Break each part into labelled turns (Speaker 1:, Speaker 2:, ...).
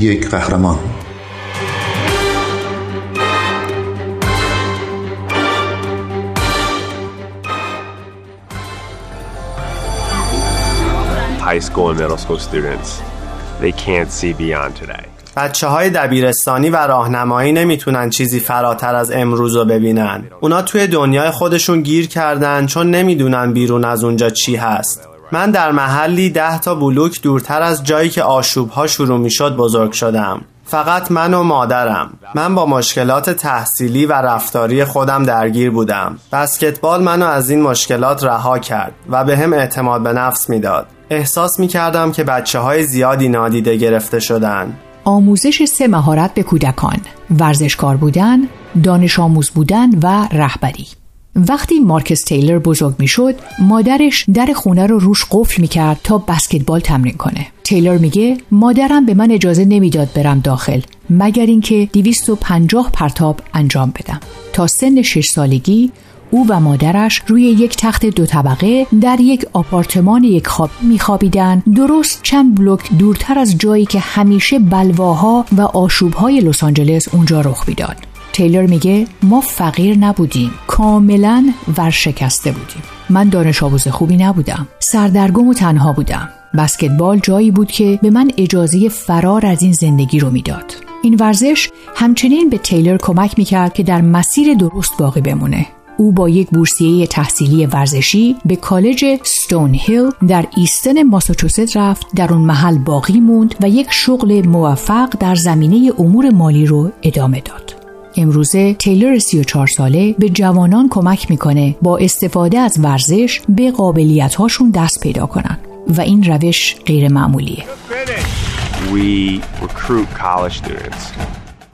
Speaker 1: یک قهرمان
Speaker 2: high school and middle school students. They can't see beyond today.
Speaker 3: بچه های دبیرستانی و راهنمایی نمی‌تونن چیزی فراتر از امروز رو ببینن اونا توی دنیای خودشون گیر کردن چون نمی‌دونن بیرون از اونجا چی هست من در محلی ده تا بلوک دورتر از جایی که آشوب ها شروع می شد بزرگ شدم فقط من و مادرم. من با مشکلات تحصیلی و رفتاری خودم درگیر بودم. بسکتبال منو از این مشکلات رها کرد و به هم اعتماد به نفس می‌داد. احساس می کردم که بچه های زیادی نادیده گرفته شدن.
Speaker 4: آموزش سه مهارت به کودکان ورزشکار بودن دانش آموز بودن و رهبری. وقتی مارکس تیلر بزرگ می شد مادرش در خونه رو روش قفل می کرد تا بسکتبال تمرین کنه. تیلر میگه مادرم به من اجازه نمی‌داد برم داخل مگر اینکه 250 پرتاب انجام بدم. تا سن 6 سالگی او و مادرش روی یک تخت دو طبقه در یک آپارتمان یک خواب میخوابیدند درست چند بلوک دورتر از جایی که همیشه بلواها و آشوبهای لس آنجلس اونجا رخ می‌داد. تیلر میگه ما فقیر نبودیم. کاملا ورشکسته بودیم. من دانش آموز خوبی نبودم. سردرگم و تنها بودم. بسکتبال جایی بود که به من اجازه فرار از این زندگی رو می‌داد. این ورزش همچنین به تیلر کمک می‌کرد که در مسیر درست باقی بمونه. او با یک بورسیه تحصیلی ورزشی به کالج ستون هیل در ایستن ماساچوست رفت در اون محل باقی موند و یک شغل موفق در زمینه امور مالی رو ادامه داد. امروزه تیلر 34 ساله به جوانان کمک می‌کنه با استفاده از ورزش به قابلیت هاشون دست پیدا کنن. و این روش غیر معمولیه
Speaker 2: We.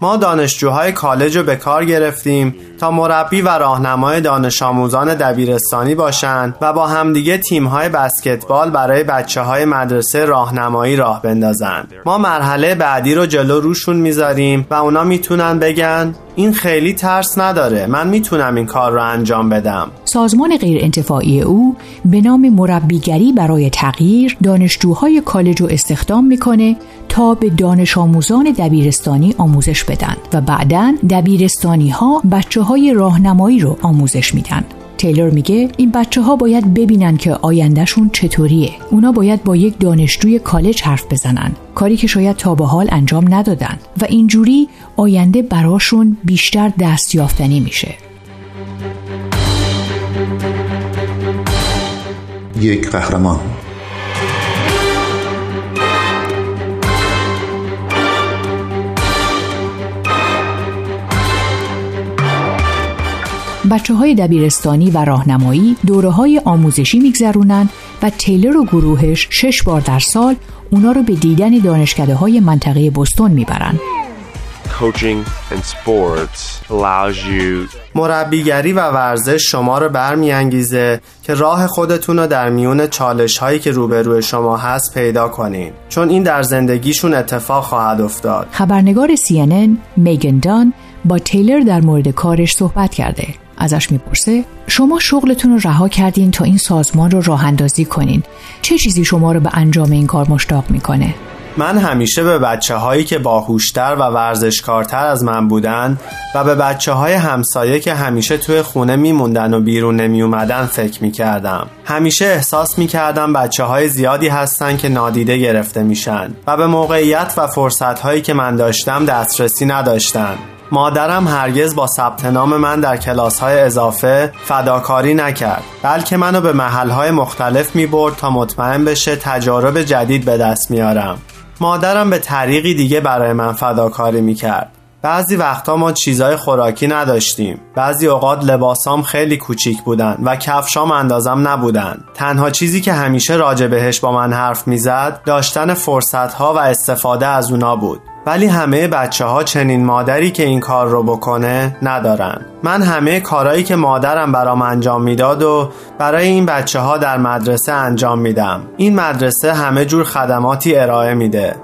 Speaker 3: ما دانشجوهای کالج رو به کار گرفتیم. تا مربی و راهنمای دانش آموزان دبیرستانی باشند و با همدیگه تیمهای بسکتبال برای بچه های مدرسه راهنمایی راه بندازن ما مرحله بعدی رو جلو روشون می‌ذاریم و اونا می‌تونن بگن این خیلی ترس نداره من می‌تونم این کار رو انجام بدم.
Speaker 4: سازمان غیر انتفاعی او به نام مربیگری برای تغییر دانشجوهای کالج رو استخدام می‌کنه تا به دانش آموزان دبیرستانی آموزش بدن و بعدا دبیرستانی ها بچه های راهنمایی رو آموزش میدن. تیلر میگه این بچه ها باید ببینن که آیندهشون چطوریه. اونا باید با یک دانشجوی کالج حرف بزنن. کاری که شاید تا به حال انجام ندادن. و اینجوری آینده براشون بیشتر دستیافتنی میشه.
Speaker 1: یک قهرمان.
Speaker 4: بچه های دبیرستانی و راهنمایی دوره های آموزشی میگذرونن و تیلر و گروهش شش بار در سال اونا رو به دیدن دانشکده های منطقه بستون می‌برن.
Speaker 2: Coaching and sports allows you
Speaker 3: مربیگری و ورزش شما رو برمیانگیزه که راه خودتون رو در میون چالش هایی که روبروی شما هست پیدا کنین. چون این در زندگیشون اتفاق خواهد افتاد.
Speaker 4: خبرنگار CNN میگن دان با تیلر در مورد کارش صحبت کرده. ازش می‌پرسه شما شغلتون رو رها کردین تا این سازمان رو راه اندازی کنین چه چیزی شما رو به انجام این کار مشتاق می‌کنه
Speaker 3: من همیشه به بچه هایی که باهوشتر و ورزشکارتر از من بودن و به بچه های همسایه که همیشه توی خونه میموندن و بیرون نمی اومدن فکر می کردم. همیشه احساس می کردم بچه های زیادی هستن که نادیده گرفته میشن و به موقعیت و فرصت هایی که من داشتم دسترسی نداشتن. مادرم هرگز با ثبت نام من در کلاس های اضافه فداکاری نکرد بلکه منو به محل های مختلف می برد تا مطمئن بشه تجارب جدید به دست میارم. مادرم به طریقی دیگه برای من فداکاری می‌کرد. بعضی وقتا ما چیزای خوراکی نداشتیم. بعضی اوقات لباسام خیلی کوچیک بودن و کفشام اندازم نبودن. تنها چیزی که همیشه راجع بهش با من حرف می‌زد داشتن فرصت ها و استفاده از اونا بود. ولی همه بچه ها چنین مادری که این کار رو بکنه ندارن. من همه کارهایی که مادرم برام انجام می‌داد و برای این بچه ها در مدرسه انجام میدم. این مدرسه همه جور خدماتی ارائه میده.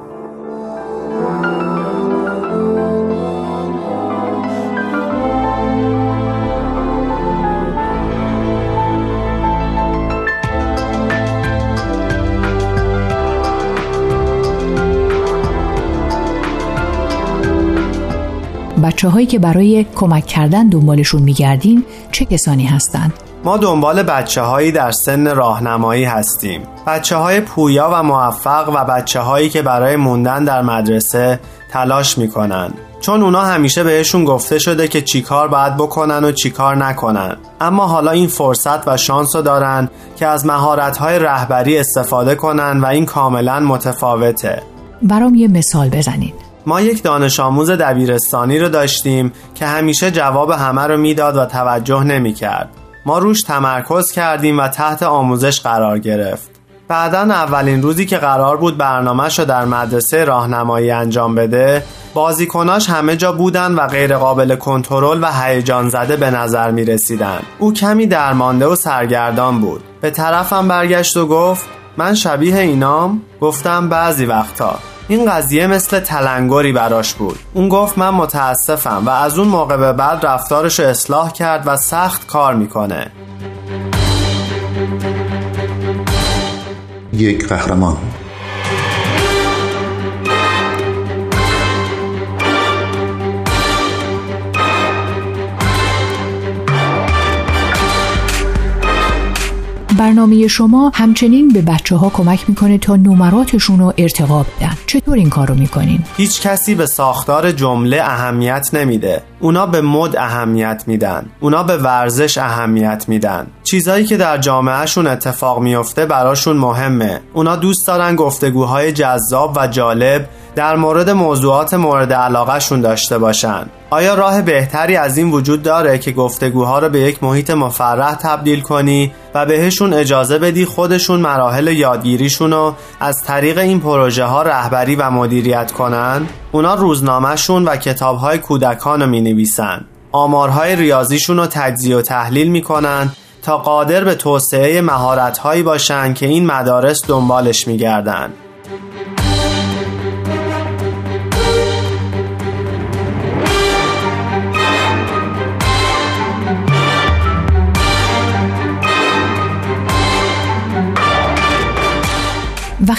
Speaker 4: بچه هایی که برای کمک کردن دنبالشون میگردین چه کسانی هستند؟
Speaker 3: ما دنبال بچه هایی در سن راهنمایی هستیم. بچه های پویا و موفق و بچه هایی که برای موندن در مدرسه تلاش می‌کنن. چون اونا همیشه بهشون گفته شده که چیکار باید بکنن و چیکار نکنن. اما حالا این فرصت و شانس رو دارن که از مهارت های رهبری استفاده کنن و این کاملا متفاوته.
Speaker 4: برام یه مثال بزنین.
Speaker 3: ما یک دانش آموز دبیرستانی رو داشتیم که همیشه جواب همه رو می‌داد و توجه نمی‌کرد. ما روش تمرکز کردیم و تحت آموزش قرار گرفت. بعدا اولین روزی که قرار بود برنامهش رو در مدرسه راهنمایی انجام بده بازیکناش همه جا بودن و غیرقابل کنترل و هیجان زده به نظر می رسیدن. او کمی درمانده و سرگردان بود به طرفم برگشت و گفت من شبیه اینام گفتم بعضی وقتا این قضیه مثل تلنگری براش بود. اون گفت من متاسفم و از اون موقع به بعد رفتارش اصلاح کرد و سخت کار می‌کنه.
Speaker 1: یک قهرمان.
Speaker 4: برنامه شما همچنین به بچه ها کمک می‌کنه تا نمراتشون رو ارتقا بدن. چطور این کار رو می‌کنین؟
Speaker 3: هیچ کسی به ساختار جمله اهمیت نمیده. اونا به مد اهمیت میدن. اونا به ورزش اهمیت میدن. چیزایی که در جامعهشون اتفاق میفته براشون مهمه. اونا دوست دارن گفتگوهای جذاب و جالب در مورد موضوعات مورد علاقهشون داشته باشن. آیا راه بهتری از این وجود داره که گفتگوها رو به یک محیط مفرح تبدیل کنی و بهشون اجازه بدی خودشون مراحل یادگیریشون رو از طریق این پروژه ها رهبری و مدیریت کنن؟ اونا روزنامهشون و کتابهای کودکان رو می نویسن آمارهای ریاضیشون رو تجزیه و تحلیل می‌کنن تا قادر به توسعه مهارتهایی باشن که این مدارس دنبالش میگردن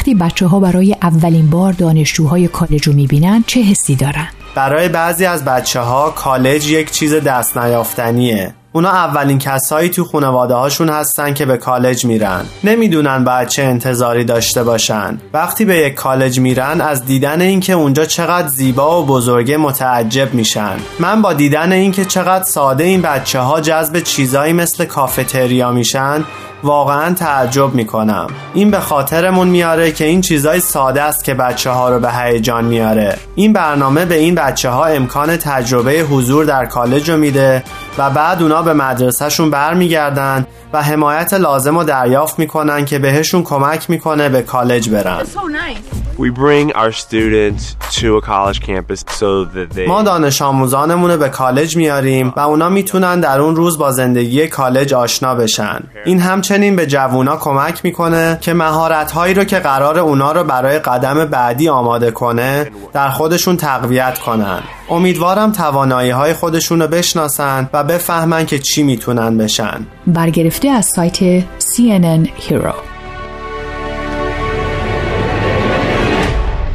Speaker 4: وقتی بچه ها برای اولین بار دانشجوهای کالج رو می‌بینن چه حسی دارن؟
Speaker 3: برای بعضی از بچه ها کالج یک چیز دست نیافتنیه اونا اولین کسایی تو خانواده هاشون هستن که به کالج میرن. نمی‌دونن باید چه انتظاری داشته باشن. وقتی به یک کالج میرن از دیدن اینکه اونجا چقدر زیبا و بزرگه متعجب میشن. من با دیدن اینکه چقدر ساده این بچه ها جذب چیزایی مثل کافتریا میشن واقعا تعجب می‌کنم. این به خاطرمون میاره که این چیزای ساده است که بچه ها رو به هیجان میاره. این برنامه به این بچه ها امکان تجربه حضور در کالج رو میده و بعد اونا به مدرسهشون برمیگردن و حمایت لازم رو دریافت می‌کنن که بهشون کمک می‌کنه به کالج برن.
Speaker 2: We bring our students to a college campus so that they
Speaker 3: ما دانش آموزانمون رو به کالج میاریم و اونا می‌تونن در اون روز با زندگی کالج آشنا بشن. این همچنین به جوونا کمک می‌کنه که مهارت هایی رو که قرار اونا رو برای قدم بعدی آماده کنه در خودشون تقویت کنن. امیدوارم توانایی های خودشون رو بشناسن و بفهمن که چی می‌تونن بشن.
Speaker 4: برگرفته از سایت CNN Hero.